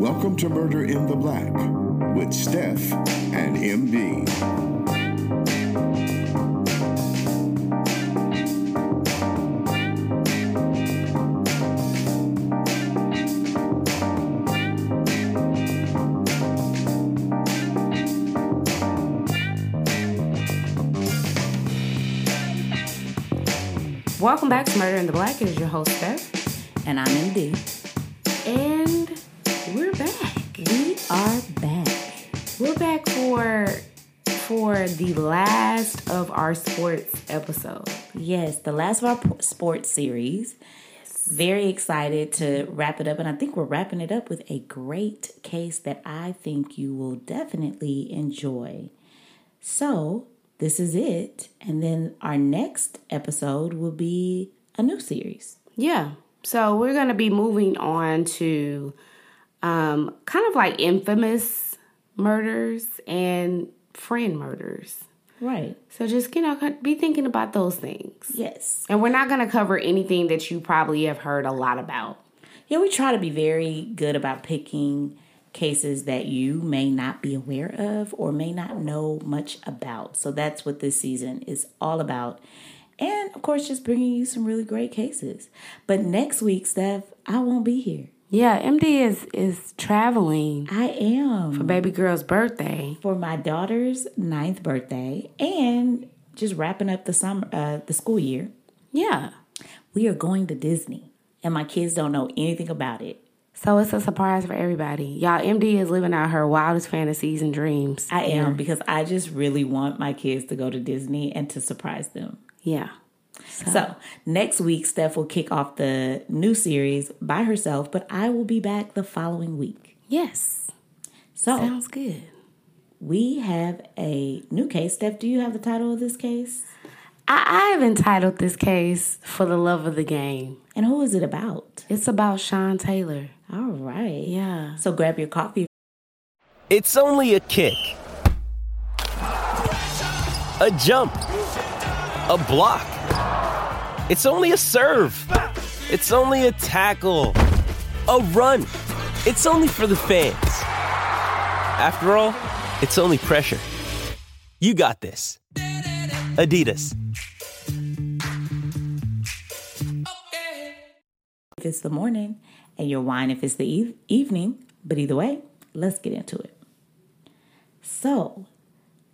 Welcome to Murder in the Black with Steph and MD. Welcome back to Murder in the Black. It is your host, Steph. And I'm MD. And we're back. We are back. We're back for for the last of our sports episode. Yes, the last of our sports series. Very excited to wrap it up. And I think we're wrapping it up with a great case that I think you will definitely enjoy. So, this is it. And then our next episode will be a new series. Yeah. So we're gonna be moving on to um, kind of like infamous murders and friend murders. Right. So just you know, be thinking about those things. Yes. And we're not gonna cover anything that you probably have heard a lot about. Yeah, we try to be very good about picking cases that you may not be aware of or may not know much about. So that's what this season is all about. And of course, just bringing you some really great cases. But next week, Steph, I won't be here. Yeah, MD is is traveling I am for baby girl's birthday. for my daughter's ninth birthday and just wrapping up the summer, uh, the school year. Yeah. We are going to Disney, and my kids don't know anything about it. So it's a surprise for everybody. Y'all, MD is living out her wildest fantasies and dreams. I am because I just really want my kids to go to Disney and to surprise them. Yeah. So next week, Steph will kick off the new series by herself, but I will be back the following week. Yes. So Sounds good. we have a new case. Steph, do you have the title of this case? I, I have entitled this case For the Love of the Game. And who is it about? It's about Sean Taylor. All right. Yeah. So grab your coffee. It's only a kick, a jump, a block. It's only a serve. It's only a tackle, a run. It's only for the fans. After all, it's only pressure. You got this. Adidas. If it's the morning, and your wine if it's the eve- evening. But either way, let's get into it. So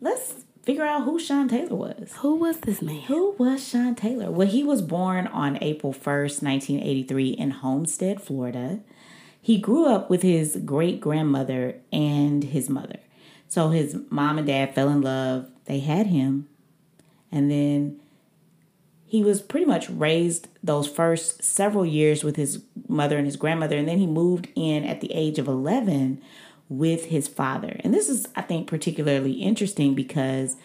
let's figure out who Sean Taylor was. Who was this man? Who was Sean Taylor? Well, he was born on April 1st, 1983, in Homestead, Florida. He grew up with his great grandmother and his mother. So his mom and dad fell in love. They had him. And then he was pretty much raised those first several years with his mother and his grandmother. And then he moved in at the age of 11 with his father. And this is, I think, particularly interesting because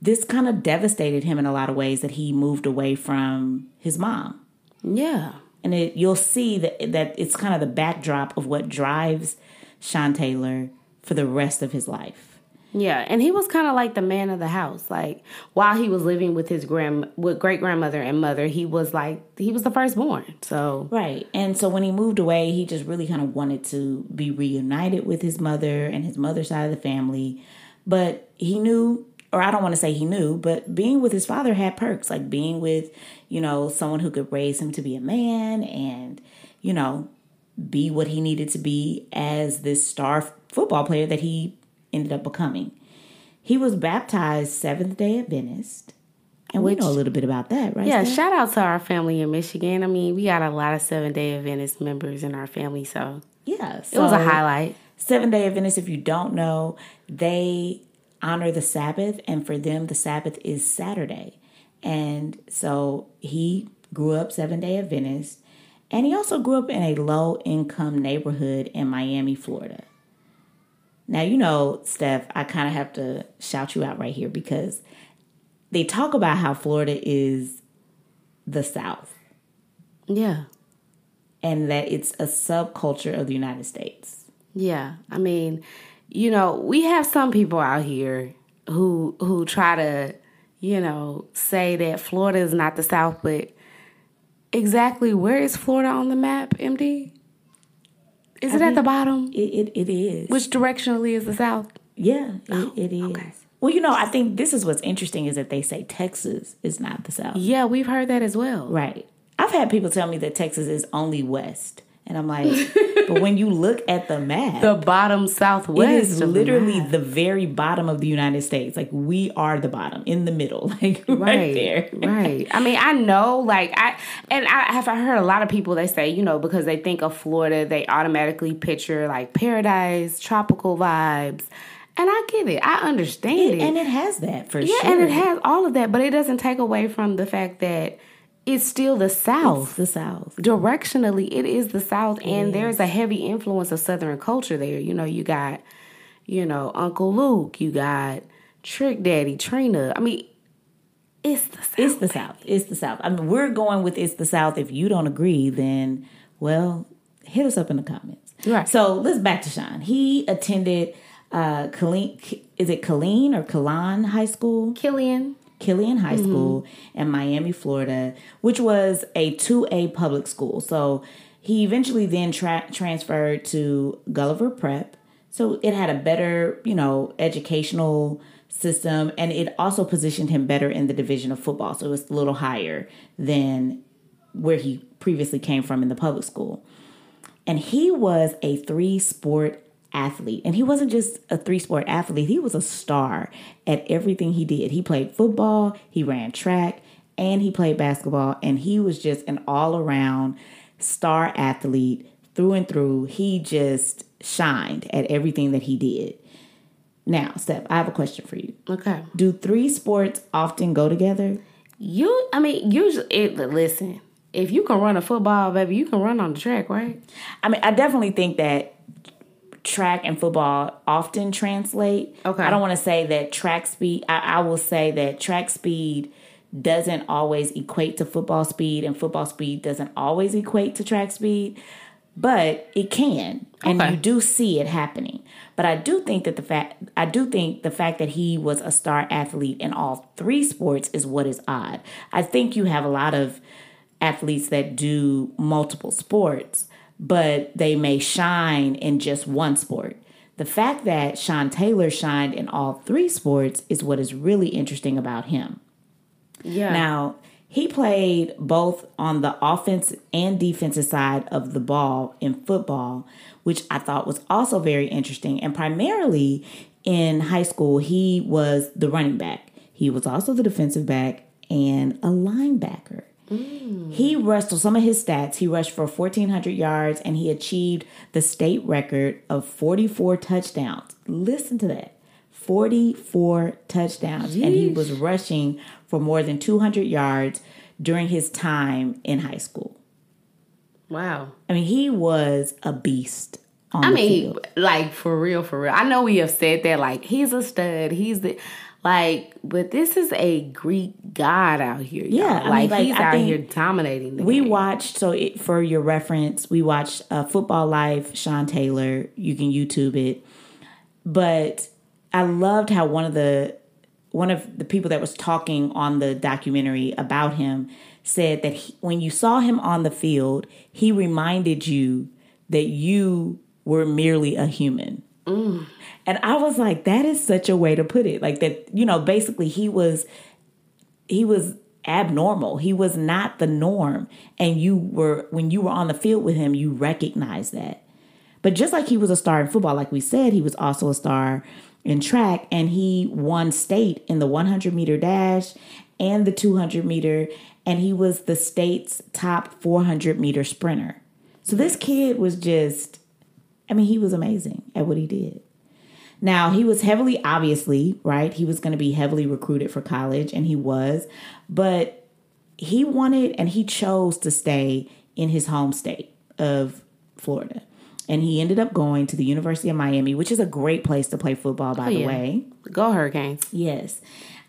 this kind of devastated him in a lot of ways that he moved away from his mom. Yeah. And it, you'll see that that it's kind of the backdrop of what drives Sean Taylor for the rest of his life. Yeah, and he was kind of like the man of the house. Like while he was living with his grand, with great grandmother and mother, he was like he was the firstborn. So Right. And so when he moved away, he just really kind of wanted to be reunited with his mother and his mother's side of the family. But he knew, or I don't want to say he knew, but being with his father had perks, like being with, you know, someone who could raise him to be a man and, you know, be what he needed to be as this star football player that he ended up becoming. He was baptized Seventh day Adventist. And we know a little bit about that, right? yeah, Steph? shout out to our family in Michigan. I mean, we got a lot of Seven Day Adventist members in our family, so yeah. it was a highlight. Seven day Adventists, if you don't know, they honor the Sabbath, and for them, the Sabbath is Saturday. And so he grew up seven day Adventist, and he also grew up in a low income neighborhood in Miami, Florida. Now, you know, Steph, I kind of have to shout you out right here because they talk about how Florida is the South Yeah, and that it's a subculture of the United States. yeah. I mean, you know, we have some people out here who who try to, you know, say that Florida is not the South, but exactly where is Florida on the map, MD? Is it at the bottom? It, it, it is. Which directionally is the south? yeah, it, Oh, it is. Well, you know, I think this is what's interesting is that they say Texas is not the South. Yeah, we've heard that as well. Right. I've had people tell me that Texas is only west. And I'm like, but when you look at the map, The bottom southwest. it is of the literally the very bottom of the United States. Like we are the bottom in the middle, like right, right there. right i mean i know like i and i have I heard a lot of people they say you know because they think of florida they automatically picture like paradise tropical vibes and i get it i understand it, And it has that for yeah sure. Yeah, and it has all of that but it doesn't take away from the fact that it's still the It's south the South. directionally it is the south and there's a heavy influence of southern culture there you know you got you know uncle luke you got trick daddy trina i mean it's the south It's the South. It's the South. I mean, we're going with it's the South. If you don't agree, then well, hit us up in the comments. Right. So let's back to Sean. He attended uh Killeen, is it Killeen or Killeen High School? killian Killian High mm-hmm. School in Miami, Florida, which was a 2A public school. So he eventually then tra- transferred to Gulliver Prep. So it had a better, you know, educational system and it also positioned him better in the division of football. So it was a little higher than where he previously came from in the public school. And he was a three sport athlete. And he wasn't just a three sport athlete, he was a star at everything he did. He played football, he ran track, and he played basketball. And he was just an all around star athlete through and through. He just shined at everything that he did. Now, Steph, I have a question for you. okay Do three sports often go together? you i mean usually it, listen if you can run a football baby you can run on the track right I mean, I definitely think that track and football often translate. Okay. I don't want to say that track speed, I, I will say that track speed doesn't always equate to football speed, and football speed doesn't always equate to track speed, but it can. And Okay. you do see it happening. But I do think that the fact I do think the fact that he was a star athlete in all three sports is what is odd. I think you have a lot of athletes that do multiple sports, but they may shine in just one sport. The fact that Sean Taylor shined in all three sports is what is really interesting about him. yeah Now, he played both on the offense and defensive side of the ball in football, which I thought was also very interesting. And primarily in high school, he was the running back. He was also the defensive back and a linebacker. He rushed, so some of his stats, he rushed for 1,400 yards and he achieved the state record of 44 touchdowns. Listen to that 44 touchdowns. And he was rushing for more than 200 yards during his time in high school. wow I mean, he was a beast on I mean, field. like for real, for real. I know we have said that, like he's a stud. He's the like, but this is a Greek god out here. y'all. Yeah, I mean, like, like, he's I out think here dominating. The We game. watched, so it, for your reference, we watched uh, Football Life, Sean Taylor. You can YouTube it. But I loved how one of the one of the people that was talking on the documentary about him said that he, when you saw him on the field, he reminded you that you were merely a human. And I was like, that is such a way to put it. Like that, you know, basically he was he was abnormal. He was not the norm. And you were when you were on the field with him, you recognized that. But just like he was a star in football, like we said, he was also a star in track and he won state in the 100 meter dash and the 200 meter and he was the state's top 400 meter sprinter. So this kid was just I mean, he was amazing at what he did. Now, he was heavily, obviously, right? He was going to be heavily recruited for college, and he was, but he wanted and he chose to stay in his home state of Florida. And he ended up going to the University of Miami, which is a great place to play football, by the yeah. way. Go Hurricanes. Yes.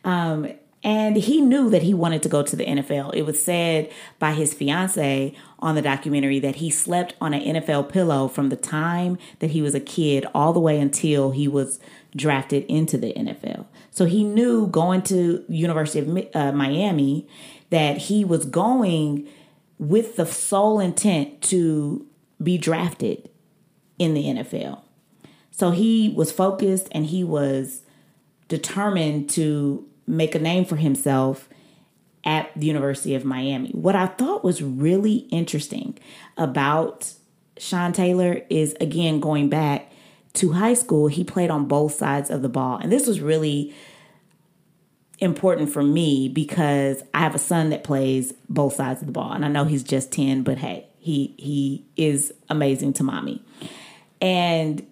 Um, and he knew that he wanted to go to the NFL. It was said by his fiance on the documentary that he slept on an NFL pillow from the time that he was a kid all the way until he was drafted into the NFL. So he knew going to University of uh, Miami that he was going with the sole intent to be drafted in the NFL. So he was focused and he was determined to make a name for himself at the University of Miami. What I thought was really interesting about Sean Taylor is again going back to high school, he played on both sides of the ball. And this was really important for me because I have a son that plays both sides of the ball. And I know he's just 10, but hey, he he is amazing to mommy. And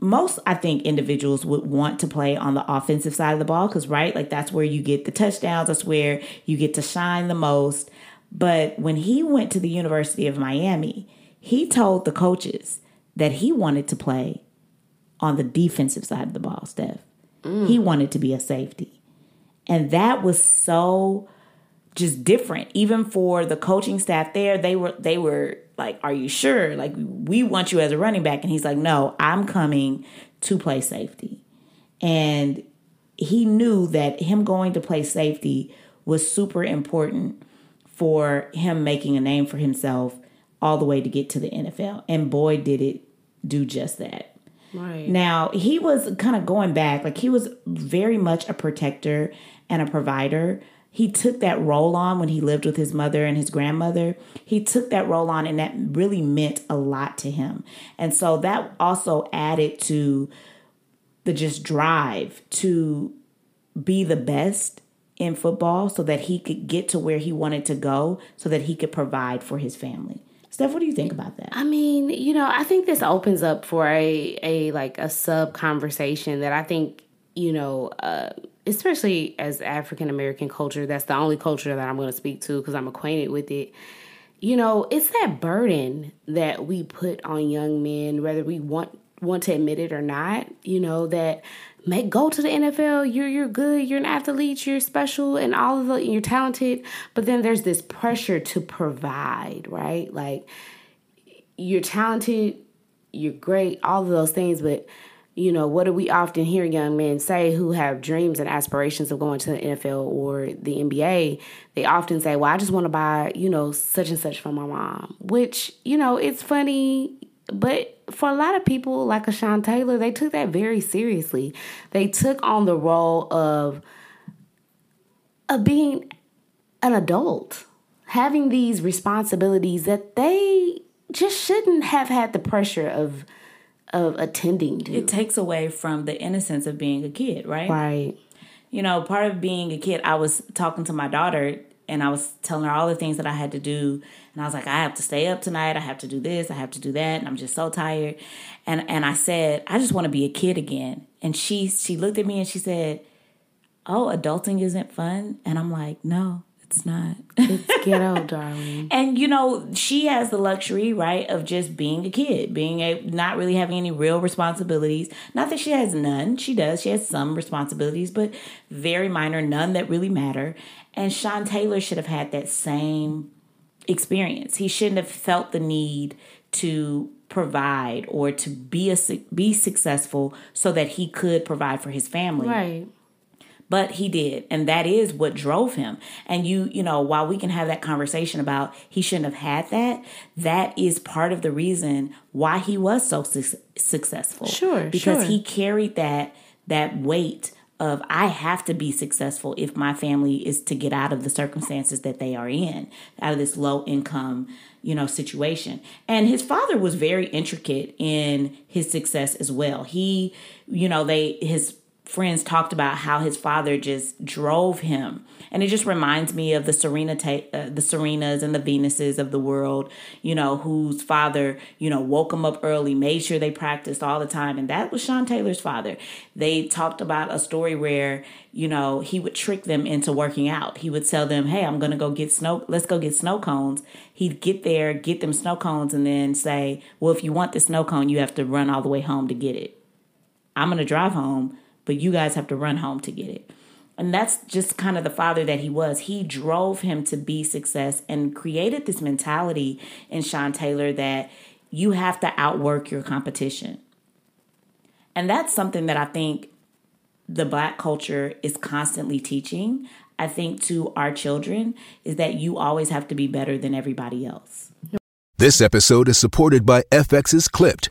most I think individuals would want to play on the offensive side of the ball cuz right, like that's where you get the touchdowns, that's where you get to shine the most. But when he went to the University of Miami, he told the coaches that he wanted to play on the defensive side of the ball, Steph. Mm. He wanted to be a safety. And that was so just different. Even for the coaching staff there, they were they were like, "Are you sure? Like we want you as a running back." And he's like, "No, I'm coming to play safety." And he knew that him going to play safety was super important for him making a name for himself all the way to get to the NFL. And boy, did it do just that. Right. Now, he was kind of going back, like he was very much a protector and a provider. He took that role on when he lived with his mother and his grandmother. He took that role on, and that really meant a lot to him. And so that also added to the just drive to be the best in football so that he could get to where he wanted to go so that he could provide for his family. Steph, what do you think about that? I mean, you know, I think this opens up for a a like a sub conversation that I think you know, uh, especially as African American culture, that's the only culture that I'm going to speak to because I'm acquainted with it. You know, it's that burden that we put on young men, whether we want want to admit it or not. You know that make go to the NFL. You're you're good. You're an athlete. You're special, and all of the you're talented. But then there's this pressure to provide, right? Like you're talented, you're great, all of those things, but you know, what do we often hear young men say who have dreams and aspirations of going to the NFL or the NBA? They often say, Well, I just want to buy, you know, such and such for my mom, which, you know, it's funny but for a lot of people, like a Sean Taylor, they took that very seriously. They took on the role of of being an adult, having these responsibilities that they just shouldn't have had the pressure of of attending to. It takes away from the innocence of being a kid, right? Right. You know, part of being a kid, I was talking to my daughter and I was telling her all the things that I had to do. And I was like, I have to stay up tonight. I have to do this. I have to do that. And I'm just so tired. And and I said, I just want to be a kid again. And she she looked at me and she said, Oh, adulting isn't fun. And I'm like, No, it's not. It's ghetto, darling. And you know, she has the luxury, right, of just being a kid, being a not really having any real responsibilities. Not that she has none. She does. She has some responsibilities, but very minor, none that really matter. And Sean Taylor should have had that same experience. He shouldn't have felt the need to provide or to be a be successful so that he could provide for his family. Right. But he did, and that is what drove him. And you, you know, while we can have that conversation about he shouldn't have had that, that is part of the reason why he was so su- successful. Sure, because sure. he carried that that weight of I have to be successful if my family is to get out of the circumstances that they are in, out of this low income, you know, situation. And his father was very intricate in his success as well. He, you know, they his friends talked about how his father just drove him. And it just reminds me of the serena ta- uh, the serenas and the venuses of the world you know whose father you know woke them up early made sure they practiced all the time. And that was sean taylor's father. They talked about a story where you know he would trick them into working out. He would tell them hey i'm gonna go get snow let's go get snow cones. He'd get there get them snow cones and then say well if you want the snow cone you have to run all the way home to get it. I'm gonna drive home but you guys have to run home to get it. And that's just kind of the father that he was. He drove him to be success and created this mentality in Sean Taylor that you have to outwork your competition. And that's something that I think the black culture is constantly teaching. I think to our children is that you always have to be better than everybody else. This episode is supported by FX's Clipped,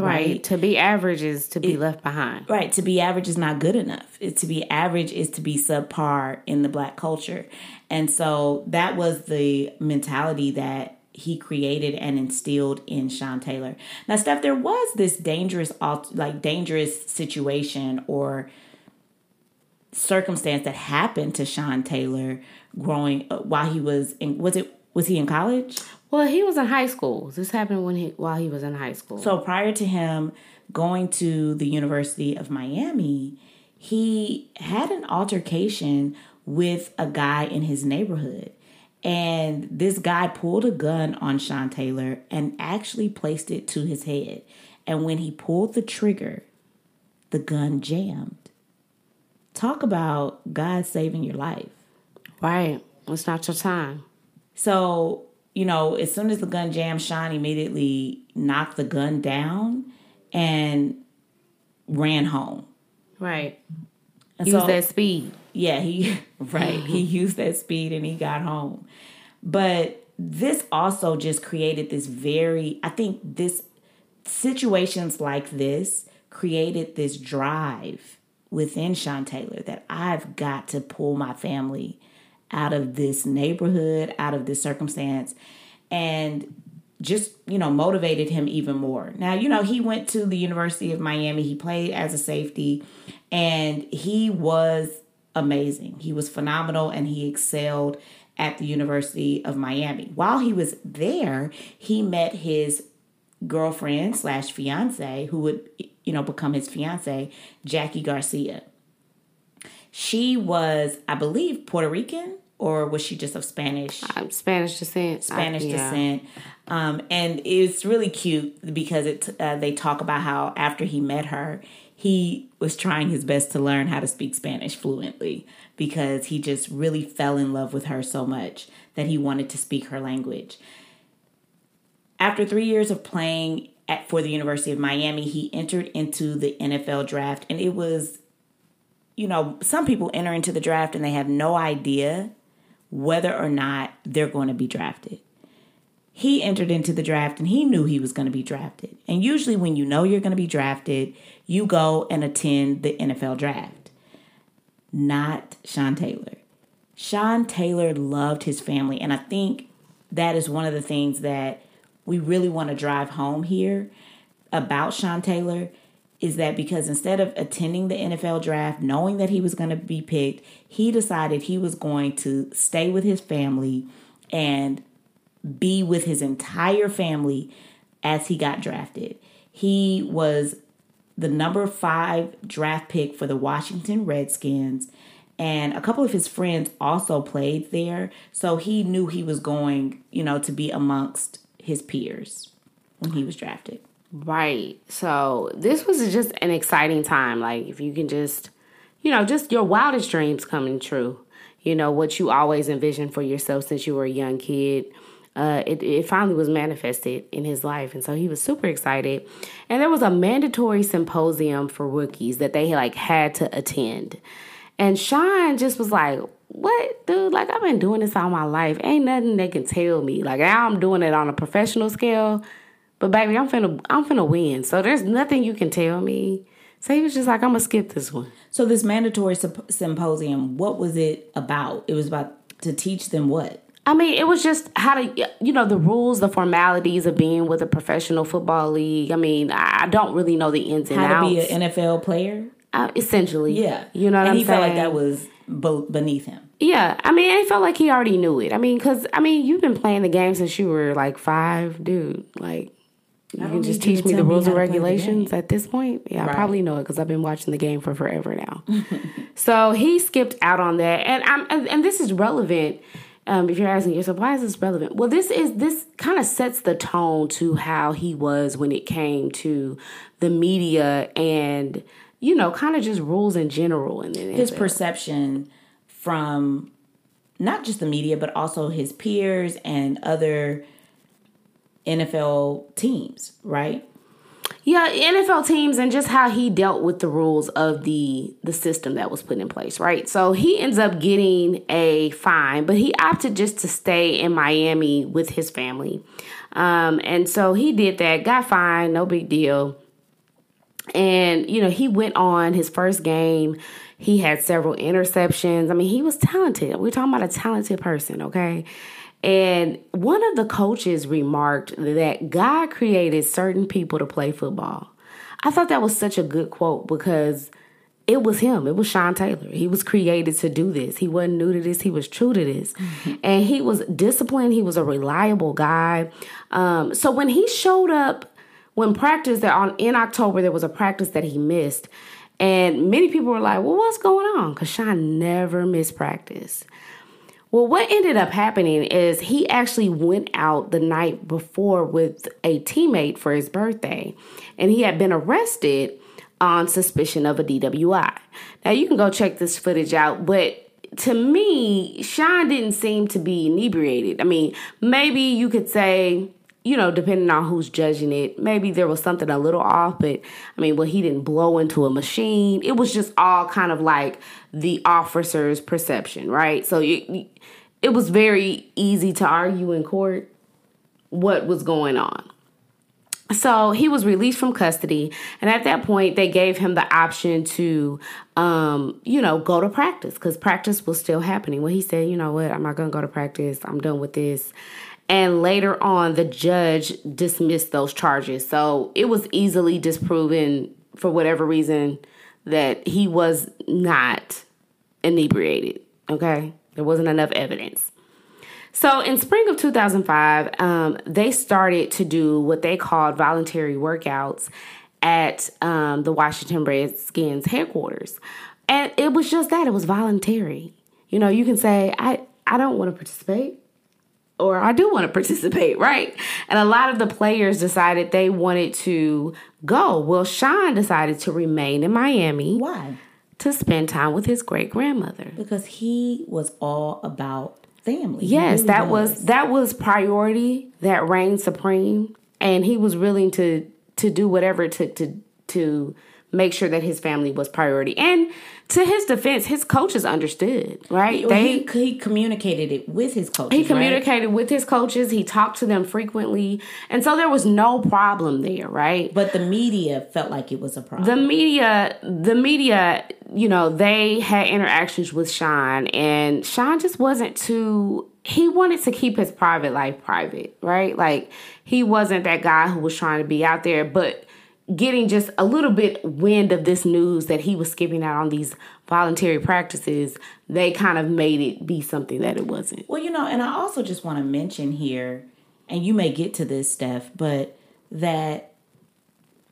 Right. To be average is to be left behind. Right. To be average is not good enough. It, to be average is to be subpar in the black culture. And so that was the mentality that he created and instilled in Sean Taylor. Now, Steph, there was this dangerous, like dangerous situation or circumstance that happened to Sean Taylor growing uh, while he was in. Was it was he in college? Well, he was in high school. This happened when he while he was in high school. So prior to him going to the University of Miami, he had an altercation with a guy in his neighborhood. And this guy pulled a gun on Sean Taylor and actually placed it to his head. And when he pulled the trigger, the gun jammed. Talk about God saving your life. Right. It's not your time. So you know, as soon as the gun jammed, Sean immediately knocked the gun down and ran home. Right. And Use so, that speed. Yeah, he right. he used that speed and he got home. But this also just created this very I think this situations like this created this drive within Sean Taylor that I've got to pull my family out of this neighborhood, out of this circumstance, and just, you know, motivated him even more. Now, you know, he went to the University of Miami, he played as a safety, and he was amazing. He was phenomenal and he excelled at the University of Miami. While he was there, he met his girlfriend slash fiance, who would, you know, become his fiance, Jackie Garcia. She was, I believe, Puerto Rican or was she just of Spanish? Um, Spanish descent. Spanish I, yeah. descent. Um, and it's really cute because it uh, they talk about how after he met her, he was trying his best to learn how to speak Spanish fluently because he just really fell in love with her so much that he wanted to speak her language. After three years of playing at, for the University of Miami, he entered into the NFL draft, and it was, you know, some people enter into the draft and they have no idea whether or not they're going to be drafted. He entered into the draft and he knew he was going to be drafted. And usually, when you know you're going to be drafted, you go and attend the NFL draft. Not Sean Taylor. Sean Taylor loved his family. And I think that is one of the things that we really want to drive home here about Sean Taylor is that because instead of attending the NFL draft, knowing that he was going to be picked, he decided he was going to stay with his family and be with his entire family as he got drafted. He was the number five draft pick for the Washington Redskins, and a couple of his friends also played there. So he knew he was going, you know, to be amongst his peers when he was drafted. Right. So this was just an exciting time. Like if you can just, you know, just your wildest dreams coming true. You know, what you always envisioned for yourself since you were a young kid. Uh, it, it finally was manifested in his life. And so he was super excited. And there was a mandatory symposium for rookies that they like had to attend. And Sean just was like, what, dude? Like, I've been doing this all my life. Ain't nothing they can tell me. Like, now I'm doing it on a professional scale. But baby, I'm finna I'm finna win. So there's nothing you can tell me. So he was just like, I'm gonna skip this one. So this mandatory symposium, what was it about? It was about to teach them what? I mean, it was just how to, you know, the rules, the formalities of being with a professional football league. I mean, I don't really know the ins and how outs. How to be an NFL player? Uh, essentially. Yeah. You know what and I'm he saying? felt like that was beneath him. Yeah, I mean, I felt like he already knew it. I mean, because I mean, you've been playing the game since you were like five, dude. Like, you can just teach me the rules and regulations at this point. Yeah, right. I probably know it because I've been watching the game for forever now. so he skipped out on that, and I'm and, and this is relevant um, if you're asking yourself why is this relevant well this is this kind of sets the tone to how he was when it came to the media and you know kind of just rules in general and then his perception from not just the media but also his peers and other NFL teams right yeah, NFL teams and just how he dealt with the rules of the the system that was put in place, right? So he ends up getting a fine, but he opted just to stay in Miami with his family. Um, and so he did that, got fined, no big deal. And you know, he went on his first game. He had several interceptions. I mean, he was talented. We're talking about a talented person, okay? And one of the coaches remarked that God created certain people to play football. I thought that was such a good quote because it was him. It was Sean Taylor. He was created to do this. He wasn't new to this. He was true to this. Mm-hmm. And he was disciplined. He was a reliable guy. Um, so when he showed up, when practice that on in October, there was a practice that he missed. And many people were like, well, what's going on? Because Sean never missed practice. Well, what ended up happening is he actually went out the night before with a teammate for his birthday, and he had been arrested on suspicion of a DWI. Now, you can go check this footage out, but to me, Sean didn't seem to be inebriated. I mean, maybe you could say, you know, depending on who's judging it, maybe there was something a little off, but I mean, well, he didn't blow into a machine. It was just all kind of like the officer's perception, right? So you, it was very easy to argue in court what was going on. So he was released from custody, and at that point, they gave him the option to, um, you know, go to practice because practice was still happening. Well, he said, you know what, I'm not going to go to practice. I'm done with this. And later on, the judge dismissed those charges. So it was easily disproven for whatever reason that he was not inebriated. Okay. There wasn't enough evidence. So in spring of 2005, um, they started to do what they called voluntary workouts at um, the Washington Redskins headquarters. And it was just that, it was voluntary. You know, you can say, I, I don't want to participate or I do want to participate, right? And a lot of the players decided they wanted to go. Well, Sean decided to remain in Miami. Why? To spend time with his great grandmother because he was all about family. Yes, really that was. was that was priority that reigned supreme, and he was willing to to do whatever it took to to make sure that his family was priority. And to his defense, his coaches understood, right? They he, he communicated it with his coaches. He communicated right? with his coaches. He talked to them frequently, and so there was no problem there, right? But the media felt like it was a problem. The media, the media, you know, they had interactions with Sean, and Sean just wasn't too. He wanted to keep his private life private, right? Like he wasn't that guy who was trying to be out there, but getting just a little bit wind of this news that he was skipping out on these voluntary practices, they kind of made it be something that it wasn't. Well, you know, and I also just want to mention here, and you may get to this, Steph, but that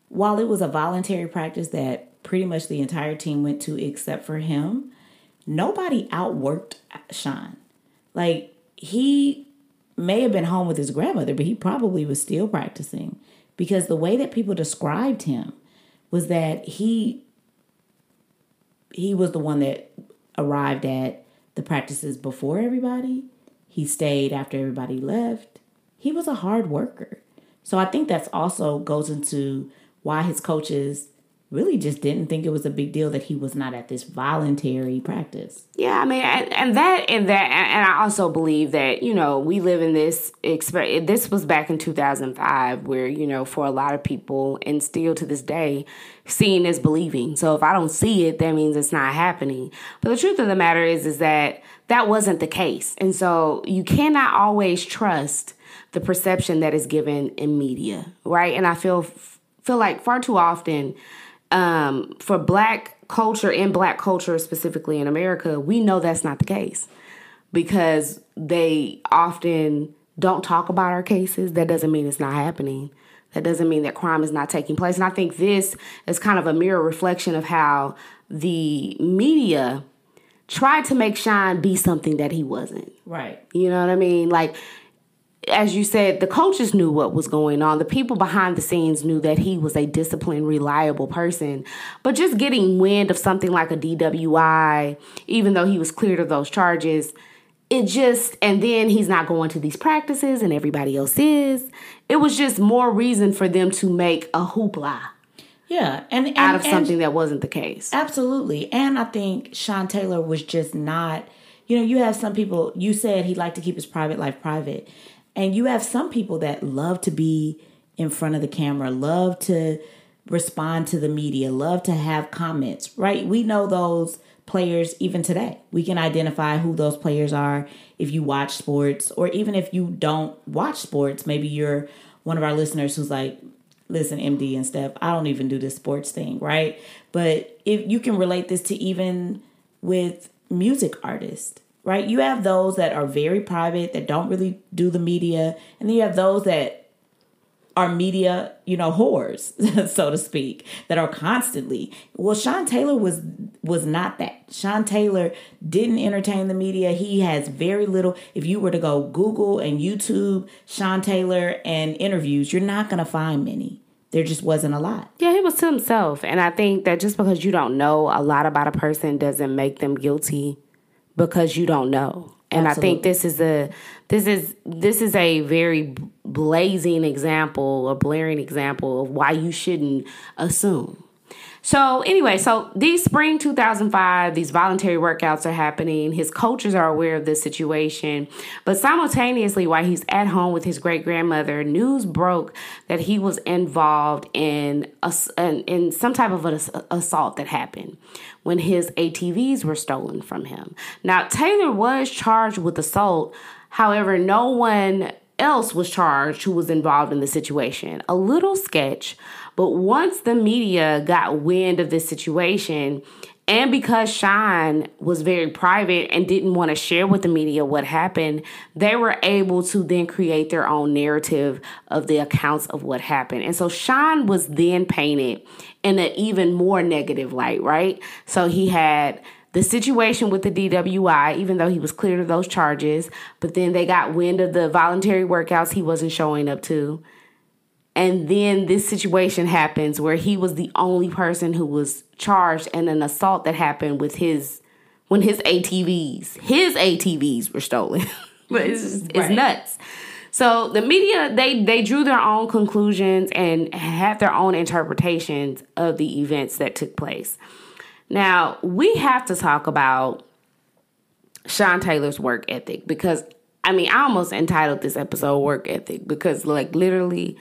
while it was a voluntary practice that pretty much the entire team went to except for him, nobody outworked Sean. Like, he may have been home with his grandmother, but he probably was still practicing because the way that people described him was that he he was the one that arrived at the practices before everybody. He stayed after everybody left. He was a hard worker. So I think that's also goes into why his coaches really just didn't think it was a big deal that he was not at this voluntary practice. Yeah, I mean, and, and that and that, and I also believe that you know we live in this. This was back in 2005, where you know for a lot of people, and still to this day, seeing is believing. So if I don't see it, that means it's not happening. But the truth of the matter is, is that that wasn't the case, and so you cannot always trust the perception that is given in media, right? And I feel feel like far too often um, for black culture and black culture specifically in America, we know that's not the case because they often don't talk about our cases. That doesn't mean it's not happening. That doesn't mean that crime is not taking place. And I think this is kind of a mirror reflection of how the media tried to make Sean be something that he wasn't. Right. You know what I mean? Like, as you said, the coaches knew what was going on. The people behind the scenes knew that he was a disciplined, reliable person. But just getting wind of something like a DWI, even though he was cleared of those charges, it just, and then he's not going to these practices and everybody else is. It was just more reason for them to make a hoopla Yeah. And, and out of and- something that wasn't the case. Absolutely. And I think Sean Taylor was just not, you know, you have some people, you said he liked to keep his private life private. And you have some people that love to be in front of the camera, love to respond to the media, love to have comments, right? We know those players even today. We can identify who those players are if you watch sports, or even if you don't watch sports. Maybe you're one of our listeners who's like, listen, MD and Steph, I don't even do this sports thing, right? But if you can relate this to even with music artists, right? You have those that are very private, that don't really do the media, and then you have those that are media, you know, whores, so to speak, that are constantly. Well, Sean Taylor was was not that. Sean Taylor didn't entertain the media. He has very little. If you were to go Google and YouTube Sean Taylor and interviews, you're not going to find many. There just wasn't a lot. Yeah, he was to himself. And I think that just because you don't know a lot about a person doesn't make them guilty because you don't know. And I think this is a this is this is a very blazing example, a blaring example of why you shouldn't assume. So anyway, so these spring 2005, these voluntary workouts are happening. His coaches are aware of this situation, but simultaneously, while he's at home with his great grandmother, news broke that he was involved in a, in, some type of an assault that happened when his ATVs were stolen from him. Now Taylor was charged with assault, however, no one else was charged who was involved in the situation. A little sketch, but once the media got wind of this situation, and because Sean was very private and didn't want to share with the media what happened, they were able to then create their own narrative of the accounts of what happened. And so Sean was then painted in an even more negative light, right? So he had the situation with the DWI, even though he was cleared of those charges, but then they got wind of the voluntary workouts he wasn't showing up to. And then this situation happens where he was the only person who was charged in an assault that happened with his when his ATVs, his ATVs were stolen. but it's just, it's nuts. So the media they they drew their own conclusions and had their own interpretations of the events that took place. Now, we have to talk about Sean Taylor's work ethic because I mean, I almost entitled this episode work ethic because like literally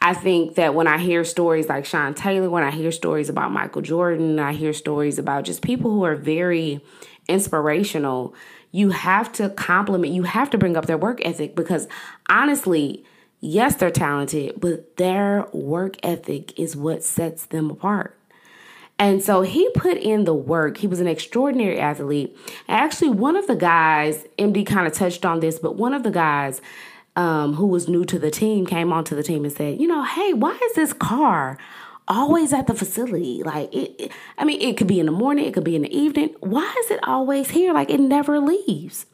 I think that when I hear stories like Sean Taylor, when I hear stories about Michael Jordan, I hear stories about just people who are very inspirational, you have to compliment, you have to bring up their work ethic because honestly, yes, they're talented, but their work ethic is what sets them apart. And so he put in the work. He was an extraordinary athlete. Actually, one of the guys, MD kind of touched on this, but one of the guys um, who was new to the team came onto the team and said, you know, hey, why is this car always at the facility? Like, it, it- I mean, it could be in the morning, it could be in the evening. Why is it always here? Like, it never leaves.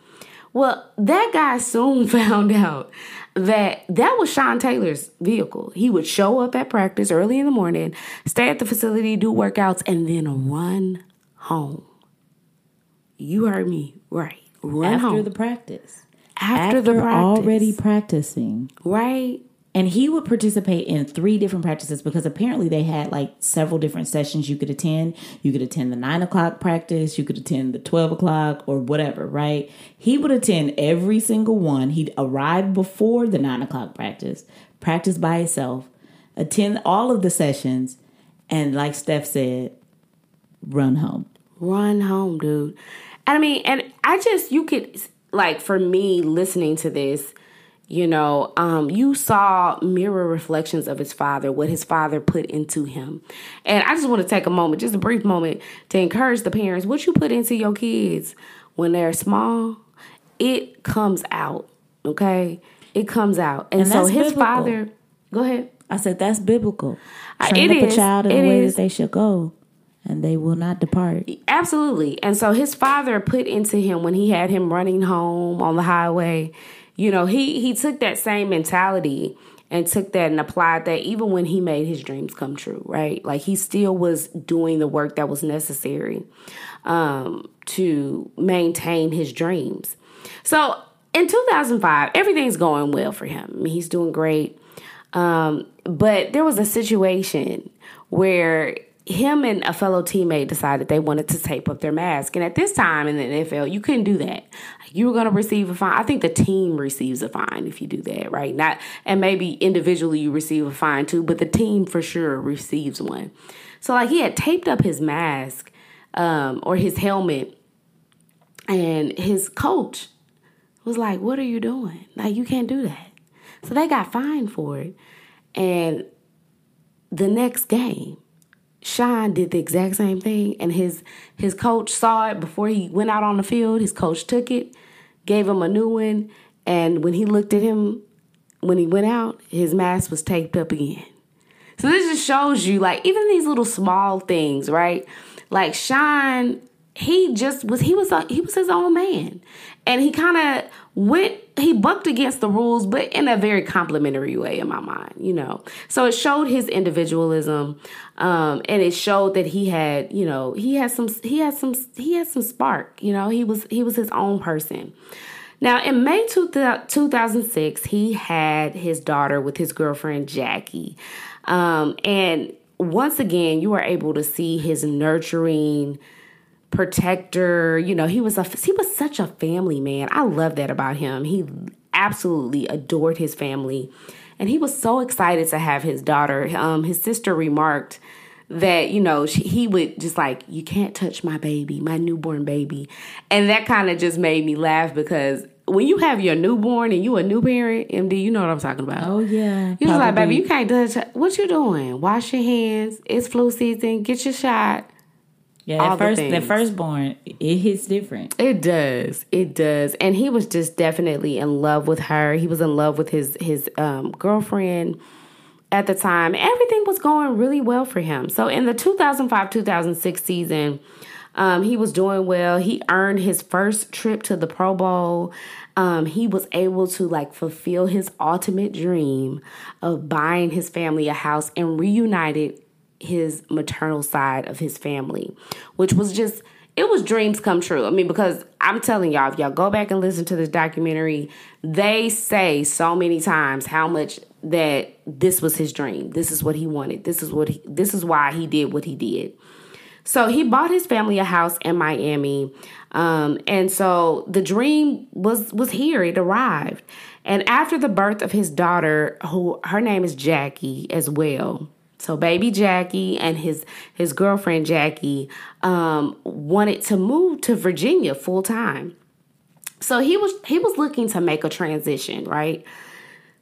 Well, that guy soon found out that that was Sean Taylor's vehicle. He would show up at practice early in the morning, stay at the facility, do workouts, and then run home. You heard me right. Run After home the practice. After, the practice. already practicing. right. And he would participate in three different practices because apparently they had like several different sessions you could attend. You could attend the nine o'clock practice, you could attend the 12 o'clock or whatever, right? He would attend every single one. He'd arrive before the nine o'clock practice, practice by himself, attend all of the sessions, and like Steph said, run home. Run home, dude. And I mean, and I just you could like for me listening to this, you know, um, you saw mirror reflections of his father, what his father put into him. And I just want to take a moment, just a brief moment, to encourage the parents, what you put into your kids when they're small, it comes out. Okay? It comes out. And, And so his biblical. father go ahead. I said that's biblical. Uh, Train it up is. a child in It the way is. that they should go, and they will not depart. Absolutely. And so his father put into him when he had him running home on the highway, you know, he he took that same mentality and took that and applied that even when he made his dreams come true, right? Like he still was doing the work that was necessary um, to maintain his dreams. So in 2005, everything's going well for him. He's doing great. Um, but there was a situation where him and a fellow teammate decided they wanted to tape up their mask. And at this time in the NFL, you couldn't do that. You were going to receive a fine. I think the team receives a fine if you do that, right? Not and maybe individually you receive a fine too, but the team for sure receives one. So like he had taped up his mask um, or his helmet, and his coach was like, "What are you doing? Like you can't do that." So they got fined for it, and the next game Sean did the exact same thing, and his his coach saw it before he went out on the field. His coach took it, gave him a new one, and when he looked at him when he went out, his mask was taped up again. So this just shows you, like, even these little small things, right? Like Sean, he just was he was a, he was his own man, and he kind of went he bucked against the rules but in a very complimentary way in my mind you know. So it showed his individualism um, and it showed that he had you know he had some he had some he had some spark you know. He was he was his own person. Now in may 2006 he had his daughter with his girlfriend jackie. Um, and once again you are able to see his nurturing protector. You know, he was a he was such a family man. I love that about him. He absolutely adored his family, and he was so excited to have his daughter. Um, his sister remarked that you know she, he would just like you can't touch my baby, my newborn baby, and that kind of just made me laugh because when you have your newborn and you a new parent, MD, you know what I'm talking about. Oh yeah. You're like, baby, you can't touch. What you doing? Wash your hands. It's flu season. Get your shot. Yeah, first that firstborn, it hits different. It does. It does. And he was just definitely in love with her. He was in love with his his um, girlfriend at the time. Everything was going really well for him. So in the 2005-2006 season, um, he was doing well. He earned his first trip to the Pro Bowl. Um, he was able to like fulfill his ultimate dream of buying his family a house and reunited his maternal side of his family, which was just it was dreams come true. I mean, because I'm telling y'all, if y'all go back and listen to this documentary, they say so many times how much that this was his dream. This is what he wanted. This is what he, this is why he did what he did. So he bought his family a house in Miami, um, and so the dream was was here. It arrived, and after the birth of his daughter, who her name is Jackie as well so baby Jackie and his his girlfriend Jackie um, wanted to move to Virginia full time. So he was he was looking to make a transition, right?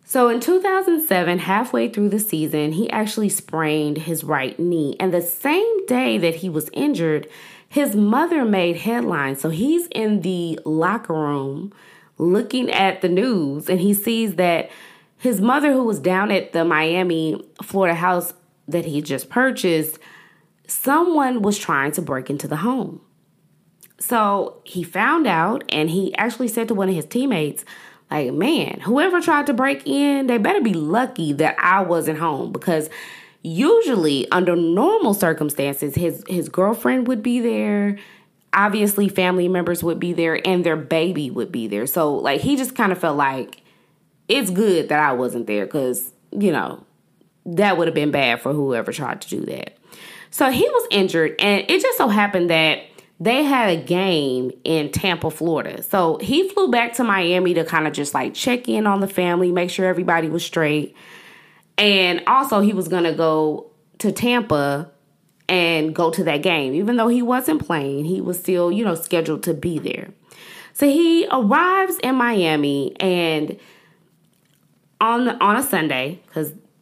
So in 2007, halfway through the season, he actually sprained his right knee. And the same day that he was injured, his mother made headlines. So he's in the locker room looking at the news and he sees that his mother, who was down at the Miami, Florida house, that he just purchased, someone was trying to break into the home. So he found out and he actually said to one of his teammates, like, man, whoever tried to break in, they better be lucky that I wasn't home because usually under normal circumstances his his girlfriend would be there obviously family members would be there and their baby would be there so like he just kind of felt like it's good that i wasn't there because you know that would have been bad for whoever tried to do that. So he was injured, and it just so happened that they had a game in Tampa, Florida. So he flew back to Miami to kind of just like check in on the family, make sure everybody was straight. And also, he was going to go to Tampa and go to that game. Even though he wasn't playing, he was still, you know, scheduled to be there. So he arrives in Miami and on on a Sunday because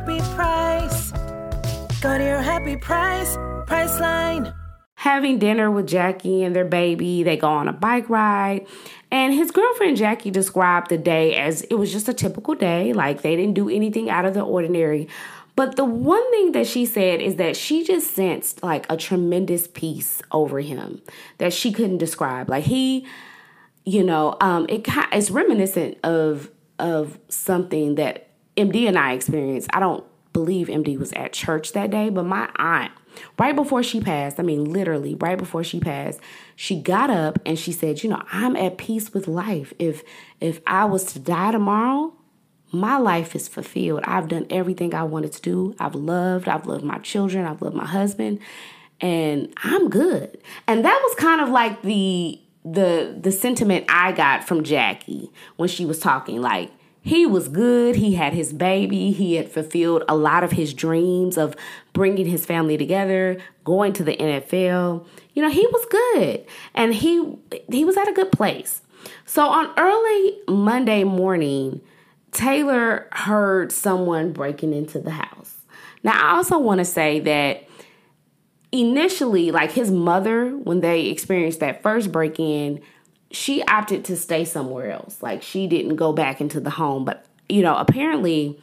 happy price. Go to your happy price, Priceline. having dinner with Jackie and their baby. They go on a bike ride. And his girlfriend Jackie described the day as it was just a typical day, like they didn't do anything out of the ordinary. But the one thing that she said is that she just sensed like a tremendous peace over him that she couldn't describe. Like he, you know, um, it it's reminiscent of of something that MD and I experienced. I don't believe MD was at church that day, but my aunt Right before she passed, I mean, literally, right before she passed, she got up and she said, "You know, I'm at peace with life. If if I was to die tomorrow, my life is fulfilled. I've done everything I wanted to do. I've loved. I've loved my children. I've loved my husband, and I'm good." And that was kind of like the the the sentiment I got from Jackie when she was talking, like he was good. He had his baby. He had fulfilled a lot of his dreams of bringing his family together, going to the NFL. You know, he was good and he he was at a good place. So on early Monday morning, Taylor heard someone breaking into the house. Now, I also want to say that initially, like his mother, when they experienced that first break in, she opted to stay somewhere else. Like she didn't go back into the home, but you know, apparently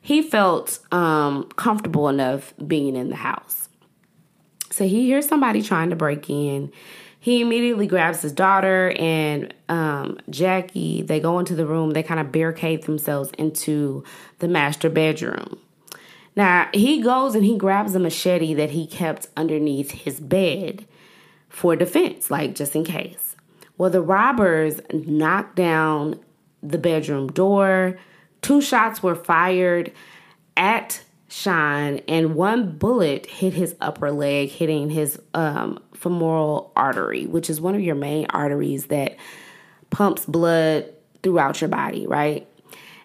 he felt um, comfortable enough being in the house. So he hears somebody trying to break in. He immediately grabs his daughter and um, Jackie. They go into the room. They kind of barricade themselves into the master bedroom. Now he goes and he grabs a machete that he kept underneath his bed for defense, like just in case. Well, the robbers knocked down the bedroom door. Two shots were fired at Sean, and one bullet hit his upper leg, hitting his um, femoral artery, which is one of your main arteries that pumps blood throughout your body, right?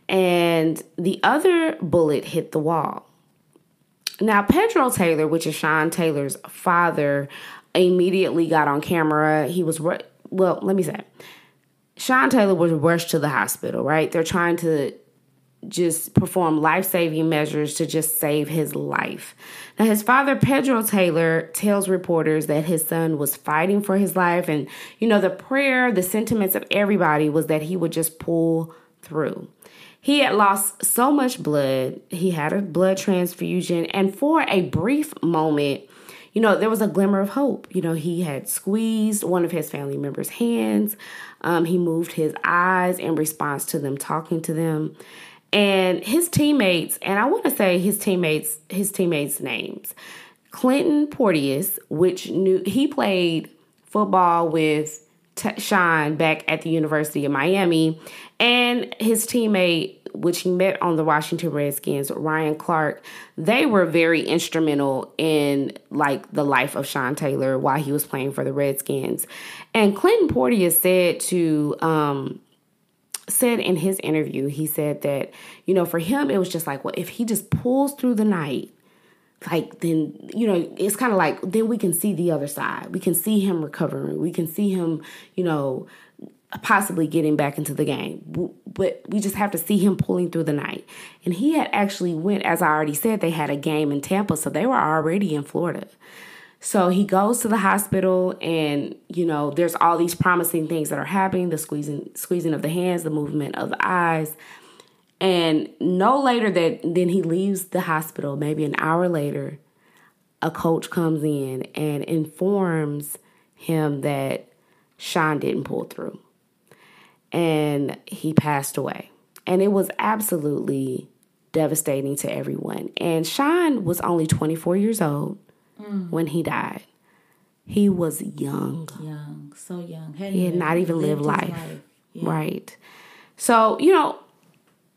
And the other bullet hit the wall. Now, Pedro Taylor, which is Sean Taylor's father, immediately got on camera. He was well, let me say, Sean Taylor was rushed to the hospital, right? They're trying to just perform life saving measures to just save his life. Now, his father, Pedro Taylor, tells reporters that his son was fighting for his life. And, you know, the prayer, the sentiments of everybody was that he would just pull through. He had lost so much blood, he had a blood transfusion, and for a brief moment, you know, there was a glimmer of hope. You know, he had squeezed one of his family members' hands. Um, he moved his eyes in response to them talking to them. And his teammates, and I want to say his teammates, his teammates' names. Clinton Portis, which knew he played football with T- Sean back at the University of Miami, and his teammate which he met on the Washington Redskins, Ryan Clark, they were very instrumental in like the life of Sean Taylor while he was playing for the Redskins. And Clinton Portis said to um said in his interview, he said that, you know, for him it was just like, well, if he just pulls through the night, like then you know it's kind of like then we can see the other side we can see him recovering we can see him you know possibly getting back into the game. But we just have to see him pulling through the night. And he had actually went, as I already said, they had a game in Tampa, so they were already in Florida. So he goes to the hospital, and you know, there's all these promising things that are happening: the squeezing, squeezing of the hands, the movement of the eyes. And no later that then he leaves the hospital. Maybe an hour later, a coach comes in and informs him that Sean didn't pull through and he passed away. And it was absolutely devastating to everyone. And Sean was only 24 years old mm. when he died. He was young. Young, so young. Had he had not even lived, lived life. life. Yeah. Right. So, you know,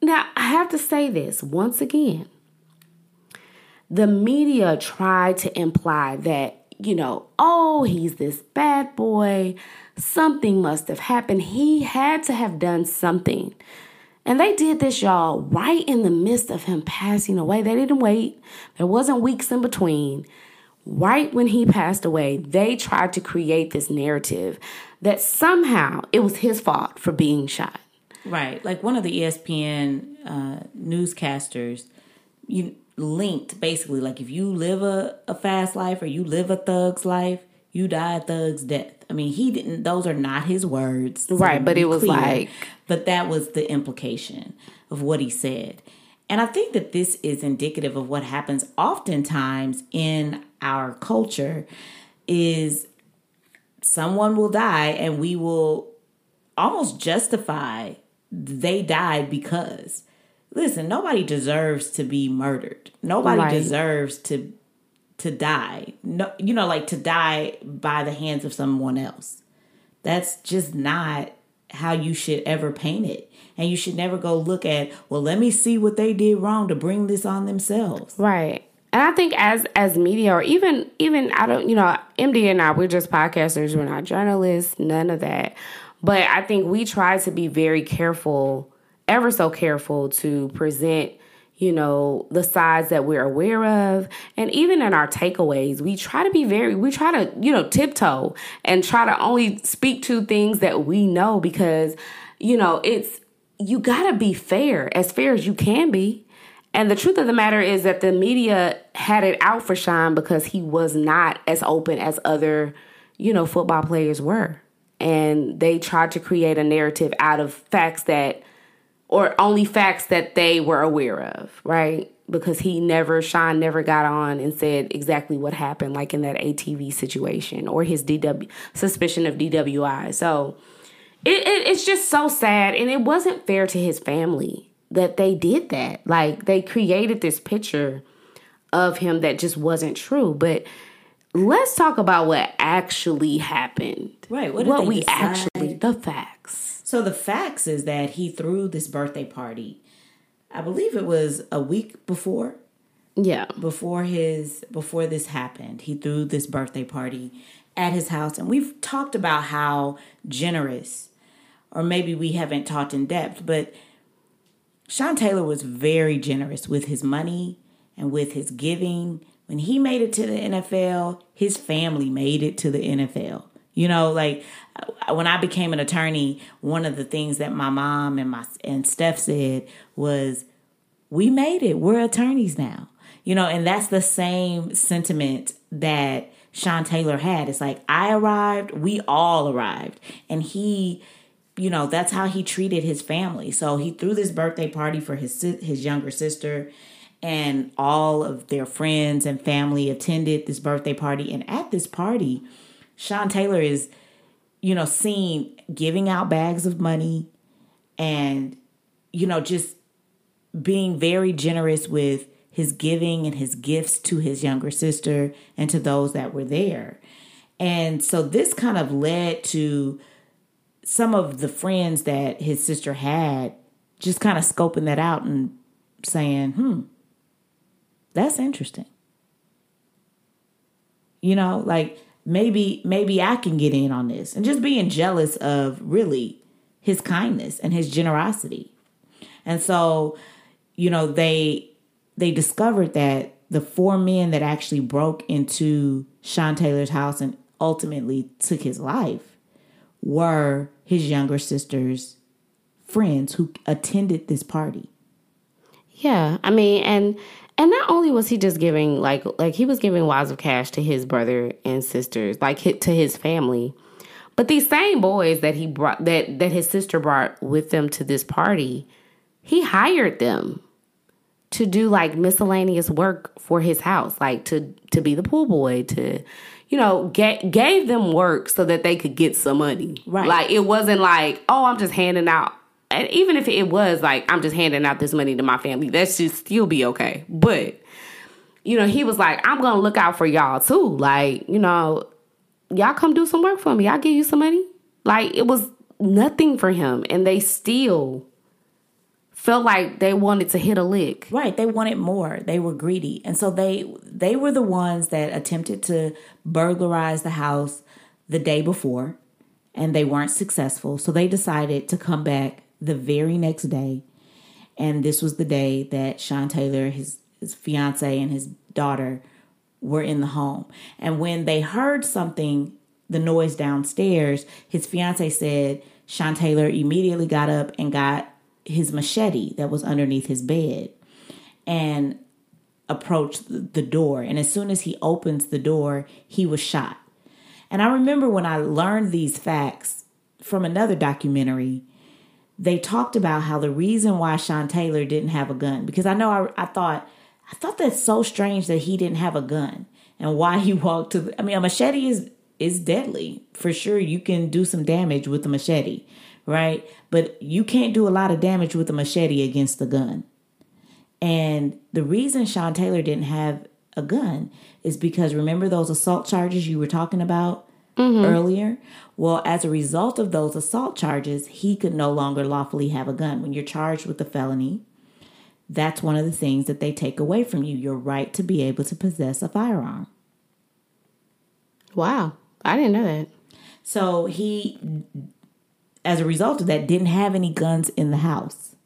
now I have to say this once again. The media tried to imply that you know, oh, he's this bad boy. Something must have happened. He had to have done something. And they did this, y'all, right in the midst of him passing away. They didn't wait, there wasn't weeks in between. Right when he passed away, they tried to create this narrative that somehow it was his fault for being shot. Right. Like one of the ESPN uh, newscasters, you linked basically like if you live a, a fast life or you live a thug's life, you die a thug's death. I mean, he didn't, those are not his words. Right, but it was clear. like- but that was the implication of what he said. And I think that this is indicative of what happens oftentimes in our culture is someone will die and we will almost justify they died because listen nobody deserves to be murdered nobody Right. deserves to to die no you know like to die by the hands of someone else that's just not how you should ever paint it and you should never go look at well let me see what they did wrong to bring this on themselves Right. And I think as as media or even even I don't you know, MD and I, we're just podcasters, we're not journalists, none of that. But I think we try to be very careful, ever so careful to present you know the sides that we're aware of and even in our takeaways we try to be very we try to you know tiptoe and try to only speak to things that we know because you know it's you got to be fair as fair as you can be and the truth of the matter is that the media had it out for Sean because he was not as open as other, you know, football players were. And they tried to create a narrative out of facts that, or only facts that they were aware of, right? Because he never, Sean never got on and said exactly what happened, like in that ATV situation or his DW suspicion of DWI. So it, it it's just so sad. And it wasn't fair to his family that they did that. Like they created this picture of him that just wasn't true. But let's talk about what actually happened. Right, what What, we decide? actually the facts. So the facts is that he threw this birthday party. I believe it was a week before Yeah. before his before this happened. He threw this birthday party at his house and we've talked about how generous or maybe we haven't talked in depth, but Sean Taylor was very generous with his money and with his giving. When he made it to the NFL, his family made it to the NFL. You know, like when I became an attorney, one of the things that my mom and my and Steph said was, "We made it. We're attorneys now." You know, and that's the same sentiment that Sean Taylor had. It's like I arrived, we all arrived, and he you know that's how he treated his family so he threw this birthday party for his his younger sister and all of their friends and family attended this birthday party and at this party Sean Taylor is you know seen giving out bags of money and you know just being very generous with his giving and his gifts to his younger sister and to those that were there and so this kind of led to some of the friends that his sister had just kind of scoping that out and saying, hmm, that's interesting. You know, like maybe maybe I can get in on this and just being jealous of really his kindness and his generosity. And so, you know, they they discovered that the four men that actually broke into Sean Taylor's house and ultimately took his life were his younger sister's friends who attended this party. Yeah, I mean, and and not only was he just giving like like he was giving wads of cash to his brother and sisters, like to his family, but these same boys that he brought that that his sister brought with them to this party, he hired them to do like miscellaneous work for his house, like to to be the pool boy, to you know, get, gave them work so that they could get some money. Right. Like it wasn't like, oh, I'm just handing out. And even if it was like, I'm just handing out this money to my family, that should still be okay. But you know, he was like, I'm gonna look out for y'all too. Like, you know, y'all come do some work for me. I'll give you some money. Like it was nothing for him, and they still felt like they wanted to hit a lick. Right, they wanted more. They were greedy. And so they they were the ones that attempted to burglarize the house the day before and they weren't successful. So they decided to come back the very next day. And this was the day that Sean Taylor, his his fiance and his daughter were in the home. And when they heard something, the noise downstairs, his fiance said Sean Taylor immediately got up and got his machete that was underneath his bed and approached the door. And as soon as he opens the door, he was shot. And I remember when I learned these facts from another documentary, they talked about how the reason why Sean Taylor didn't have a gun, because I know I, I thought, I thought that's so strange that he didn't have a gun and why he walked to, the, I mean, a machete is, is deadly for sure. You can do some damage with a machete right? But you can't do a lot of damage with a machete against the gun. And the reason Sean Taylor didn't have a gun is because remember those assault charges you were talking about mm-hmm. earlier? Well, as a result of those assault charges, he could no longer lawfully have a gun. When you're charged with a felony, that's one of the things that they take away from you your right to be able to possess a firearm. Wow, I didn't know that. So he as a result of that, didn't have any guns in the house.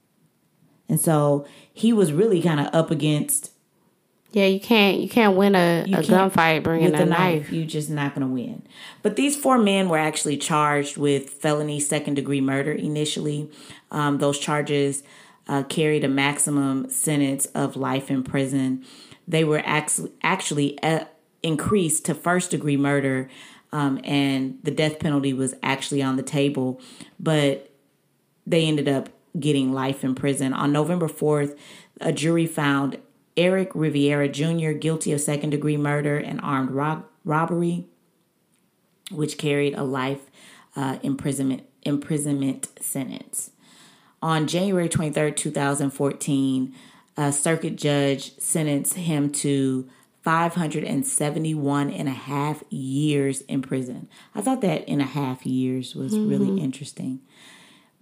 And so he was really kind of up against. Yeah, you can't you can't win a, a gunfight bringing a knife. knife. You're just not going to win. But these four men were actually charged with felony second degree murder initially. Um, those charges uh, carried a maximum sentence of life in prison. They were actually actually uh, increased to first degree murder um, and the death penalty was actually on the table, but they ended up getting life in prison. On November 4th, a jury found Eric Rivera Jr. guilty of second degree murder and armed rob- robbery, which carried a life uh, imprisonment imprisonment sentence. On January 23rd, 2014, a circuit judge sentenced him to 571 and a half years in prison. I thought that in a half years was mm-hmm. really interesting.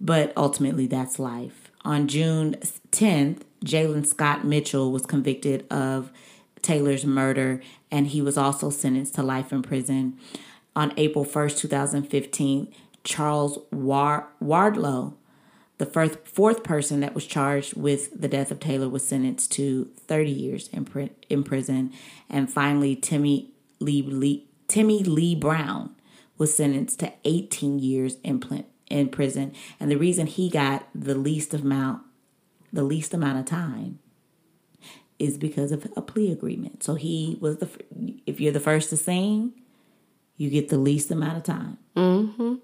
But ultimately, that's life. On June 10th, Jalen Scott Mitchell was convicted of Taylor's murder, and he was also sentenced to life in prison. On April 1st, 2015, Charles War- Wardlow the first, fourth person that was charged with the death of Taylor was sentenced to 30 years in, pr- in prison. And finally, Timmy Lee, Lee, Timmy Lee Brown was sentenced to 18 years in, pl- in prison. And the reason he got the least amount, the least amount of time is because of a plea agreement. So he was the, if you're the first to sing, you get the least amount of time. Mm-hmm.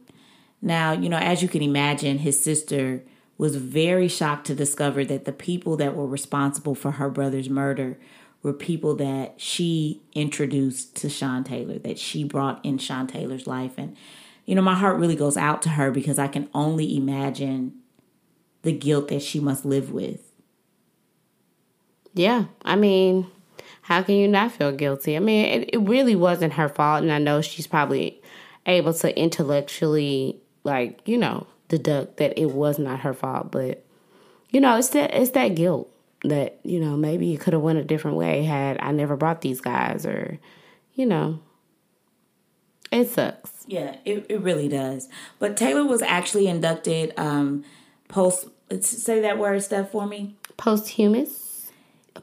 Now, you know, as you can imagine, his sister was very shocked to discover that the people that were responsible for her brother's murder were people that she introduced to Sean Taylor, that she brought in Sean Taylor's life. And, you know, my heart really goes out to her because I can only imagine the guilt that she must live with. Yeah. I mean, how can you not feel guilty? I mean, it, it really wasn't her fault. And I know she's probably able to intellectually like you know deduct that it was not her fault but you know it's that it's that guilt that you know maybe it could have went a different way had i never brought these guys or you know it sucks yeah it, it really does but taylor was actually inducted um post say that word stuff for me. Posthumous?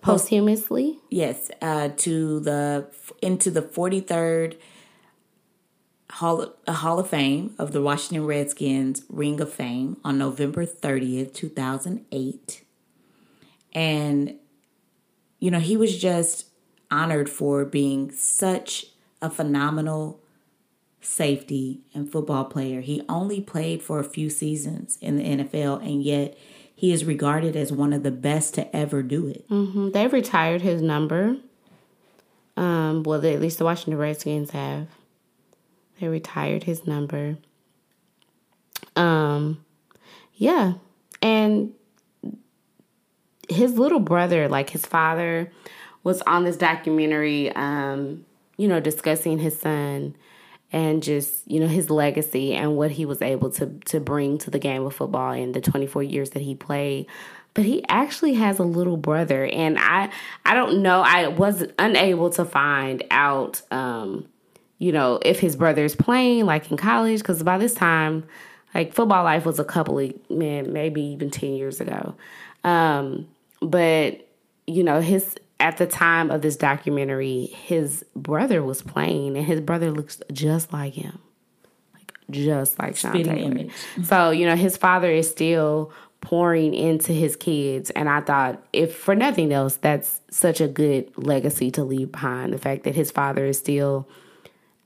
Posthumously? Yes uh to the into the 43rd Hall, a Hall of Fame of the Washington Redskins Ring of Fame on November 30th, 2008. And, you know, he was just honored for being such a phenomenal safety and football player. He only played for a few seasons in the NFL, and yet he is regarded as one of the best to ever do it. Mm-hmm. They've retired his number. Um, well, at least the Washington Redskins have. They retired his number. Um, yeah. And his little brother, like his father, was on this documentary, um, you know, discussing his son and just, you know, his legacy and what he was able to to bring to the game of football in the 24 years that he played. but he actually has a little brother, and I I don't know. I was unable to find out, um, you know, if his brother's playing like in college because by this time, like football life was a couple of man maybe even ten years ago, um, but you know his at the time of this documentary, his brother was playing, and his brother looks just like him, like just like Sean Spitting Taylor. image. Mm-hmm. So you know, his father is still pouring into his kids, and I thought, if for nothing else, that's such a good legacy to leave behind. The fact that his father is still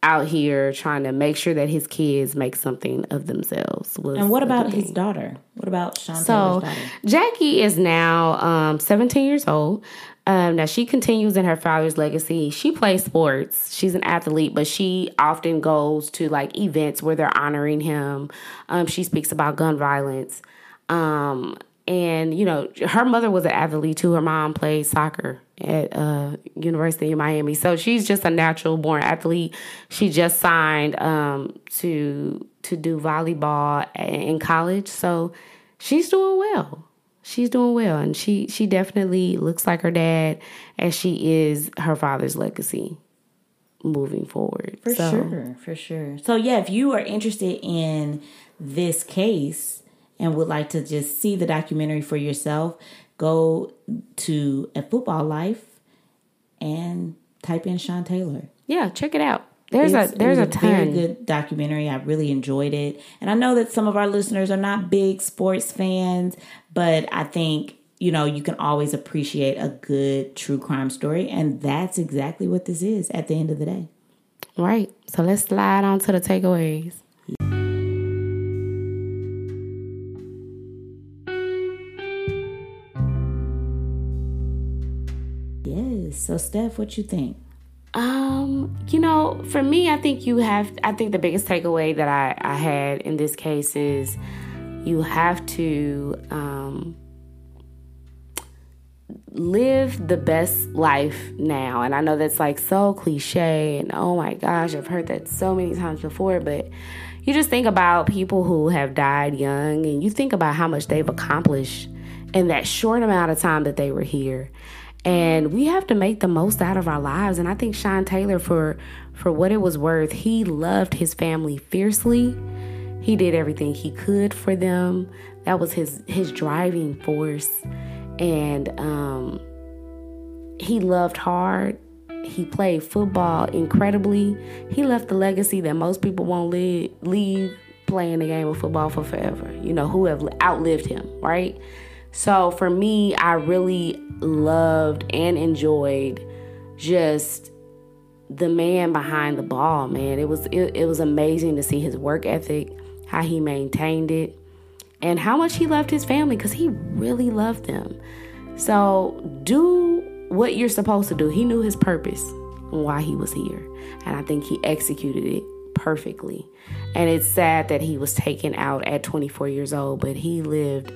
out here trying to make sure that his kids make something of themselves. And what about his daughter? What about Sean So? Jackie is now um, 17 years old. Um, now she continues in her father's legacy. She plays sports. She's an athlete, but she often goes to like events where they're honoring him. Um, she speaks about gun violence. Um, and you know, her mother was an athlete too. Her mom played soccer at uh, University of Miami, so she's just a natural born athlete. She just signed um, to to do volleyball in college, so she's doing well. She's doing well, and she she definitely looks like her dad, as she is her father's legacy moving forward. For So, sure, for sure. So yeah, if you are interested in this case and would like to just see the documentary for yourself, go to a football life and type in Sean Taylor. Yeah, check it out. There's It's- a there's a was very good documentary. I really enjoyed it, and I know that some of our listeners are not big sports fans, but I think you know you can always appreciate a good true crime story, and that's exactly what this is. At the end of the day, Right. So let's slide on to the takeaways. So Steph, what you think? Um, you know, for me, I think you have. I think the biggest takeaway that I I had in this case is you have to um live the best life now. And I know that's like so cliche and oh my gosh, I've heard that so many times before, but you just think about people who have died young and you think about how much they've accomplished in that short amount of time that they were here. And we have to make the most out of our lives. And I think Sean Taylor for for what it was worth, he loved his family fiercely. He did everything he could for them. That was his his driving force. And um he loved hard. He played football incredibly. He left the legacy that most people won't leave, leave playing the game of football for forever. You know, who have outlived him, right? So for me, I really loved and enjoyed just the man behind the ball, man. It was it, it was amazing to see his work ethic, how he maintained it, and how much he loved his family because he really loved them. So do what you're supposed to do. He knew his purpose and why he was here, and I think he executed it perfectly. And it's sad that he was taken out at 24 years old, but he lived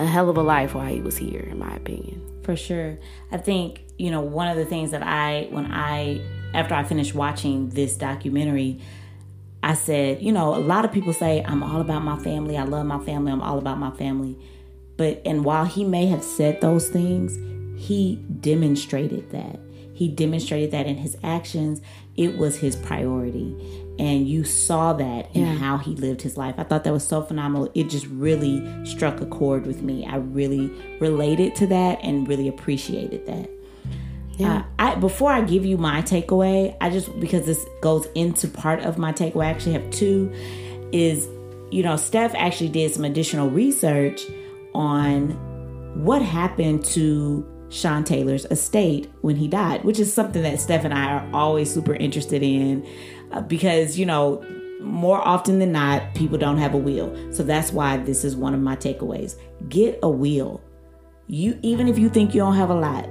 a hell of a life while he was here, in my opinion. For sure. I think, you know, one of the things that I, when I, after I finished watching this documentary, I said, you know, a lot of people say, I'm all about my family. I love my family. I'm all about my family. But, and while he may have said those things, he demonstrated that. He demonstrated that in his actions. It was his priority. And you saw that in how he lived his life. I thought that was so phenomenal. It just really struck a chord with me. I really related to that and really appreciated that. Yeah. Uh, I before I give you my takeaway, I just because this goes into part of my takeaway. I actually have two. Is you know Steph actually did some additional research on what happened to Sean Taylor's estate when he died, which is something that Steph and I are always super interested in uh, because you know more often than not people don't have a will. So that's why this is one of my takeaways. Get a will. You even if you think you don't have a lot,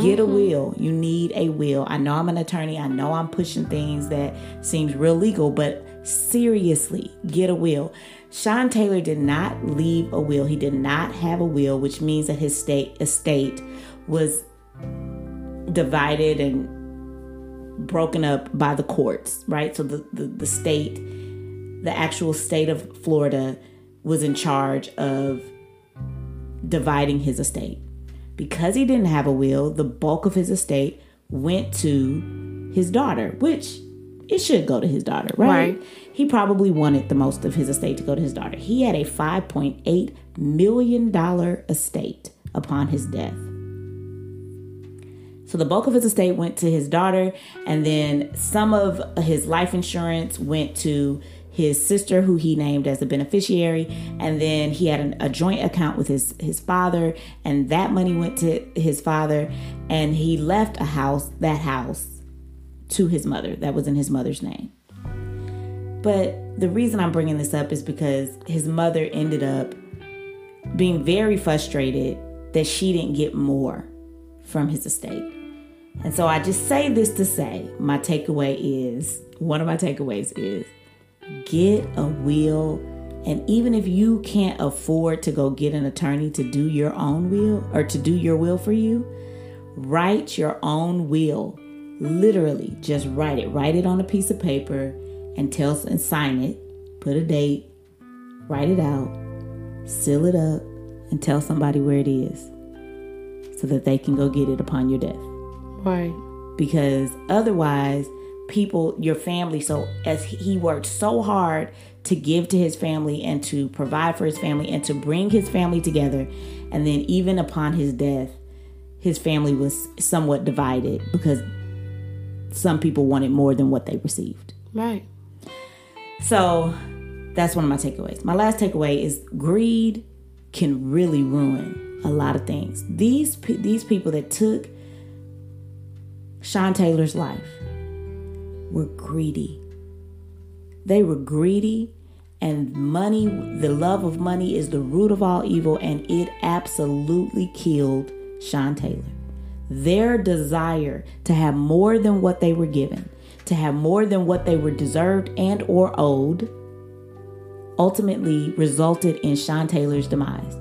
Get a will. You need a will. I know I'm an attorney. I know I'm pushing things that seems real legal, but seriously, get a will. Sean Taylor did not leave a will. He did not have a will, which means that his state estate was divided and broken up by the courts, right? So the, the, the state, the actual state of Florida was in charge of dividing his estate. Because he didn't have a will, the bulk of his estate went to his daughter, which it should go to his daughter, right? Right. He probably wanted the most of his estate to go to his daughter. He had a $5.8 million estate upon his death. So the bulk of his estate went to his daughter, and then some of his life insurance went to his sister, who he named as a beneficiary, and then he had an, a joint account with his his father, and that money went to his father, and he left a house, that house, to his mother. That was in his mother's name. But the reason I'm bringing this up is because his mother ended up being very frustrated that she didn't get more from his estate. And so I just say this to say my takeaway is one of my takeaways is get a will. And even if you can't afford to go get an attorney to do your own will or to do your will for you, write your own will. Literally, just write it. Write it on a piece of paper and tell and sign it. Put a date, write it out, seal it up, and tell somebody where it is so that they can go get it upon your death Right. because otherwise people your family so as he worked so hard to give to his family and to provide for his family and to bring his family together and then even upon his death his family was somewhat divided because some people wanted more than what they received Right. so that's one of my takeaways. My last takeaway is greed can really ruin a lot of things. These these people that took Sean Taylor's life were greedy. They were greedy and money, the love of money is the root of all evil and it absolutely killed Sean Taylor. Their desire to have more than what they were given, to have more than what they were deserved and or owed, ultimately resulted in Sean Taylor's demise.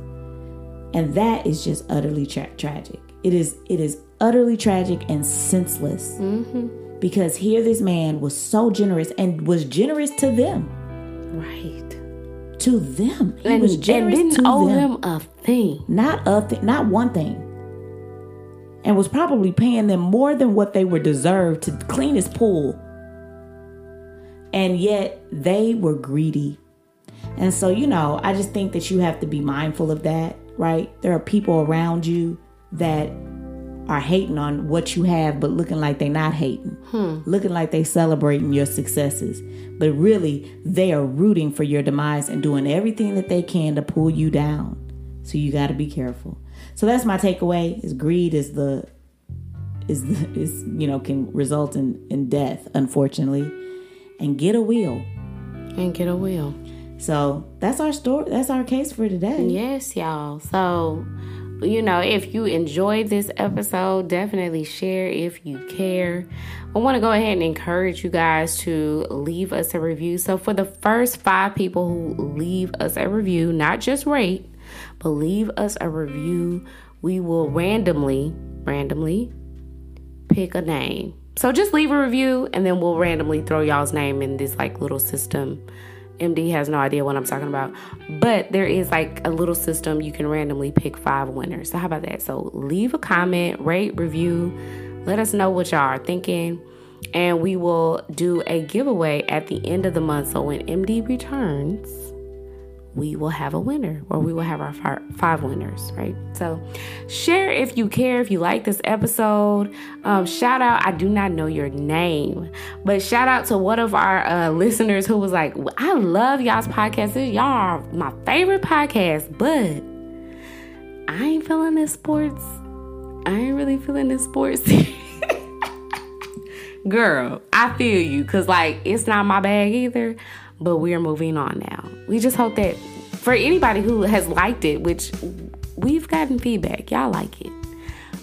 And that is just utterly tra- tragic. It is it is utterly tragic and senseless. Mm-hmm. Because here this man was so generous and was generous to them. Right. To them. He And, was and generous didn't to owe them. them a thing. Not a thing, not one thing. And was probably paying them more than what they were deserved to clean his pool. And yet they were greedy. And so, you know, I just think that you have to be mindful of that, right? There are people around you that are hating on what you have, but looking like they're not hating, hmm. looking like they're celebrating your successes. But really, they are rooting for your demise and doing everything that they can to pull you down. So you got to be careful. So that's my takeaway: is greed is the is the, is you know can result in in death, unfortunately, and get a will. And get a will. So that's our story. That's our case for today. Yes, y'all. So, you know, if you enjoyed this episode, definitely share if you care. I want to go ahead and encourage you guys to leave us a review. So, for the first five people who leave us a review, not just rate, but leave us a review, we will randomly, randomly pick a name. So just leave a review and then we'll randomly throw y'all's name in this like little system. MD has no idea what I'm talking about. But there is like a little system you can randomly pick five winners. So how about that? So leave a comment, rate, review, let us know what y'all are thinking. And we will do a giveaway at the end of the month. So when MD returns, we will have a winner or we will have our five winners, right? So share if you care, if you like this episode. Um, shout out, I do not know your name, but shout out to one of our uh, listeners who was like, I love y'all's podcast. Y'all are my favorite podcast, but I ain't feeling this sports. I ain't really feeling this sports. Girl, I feel you because, like, it's not my bag either, but we're moving on now. We just hope that for anybody who has liked it, which we've gotten feedback, y'all like it.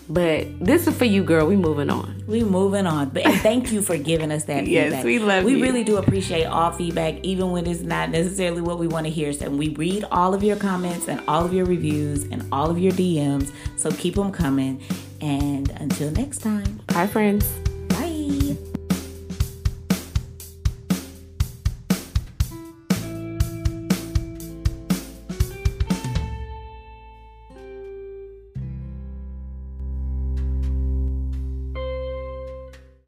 But this is for you, girl. We moving on. We moving on, but thank you for giving us that Yes, feedback. we love We you. really do appreciate all feedback, even when it's not necessarily what we want to hear. So we read all of your comments and all of your reviews and all of your DMs. So keep them coming. And until next time. Bye, friends.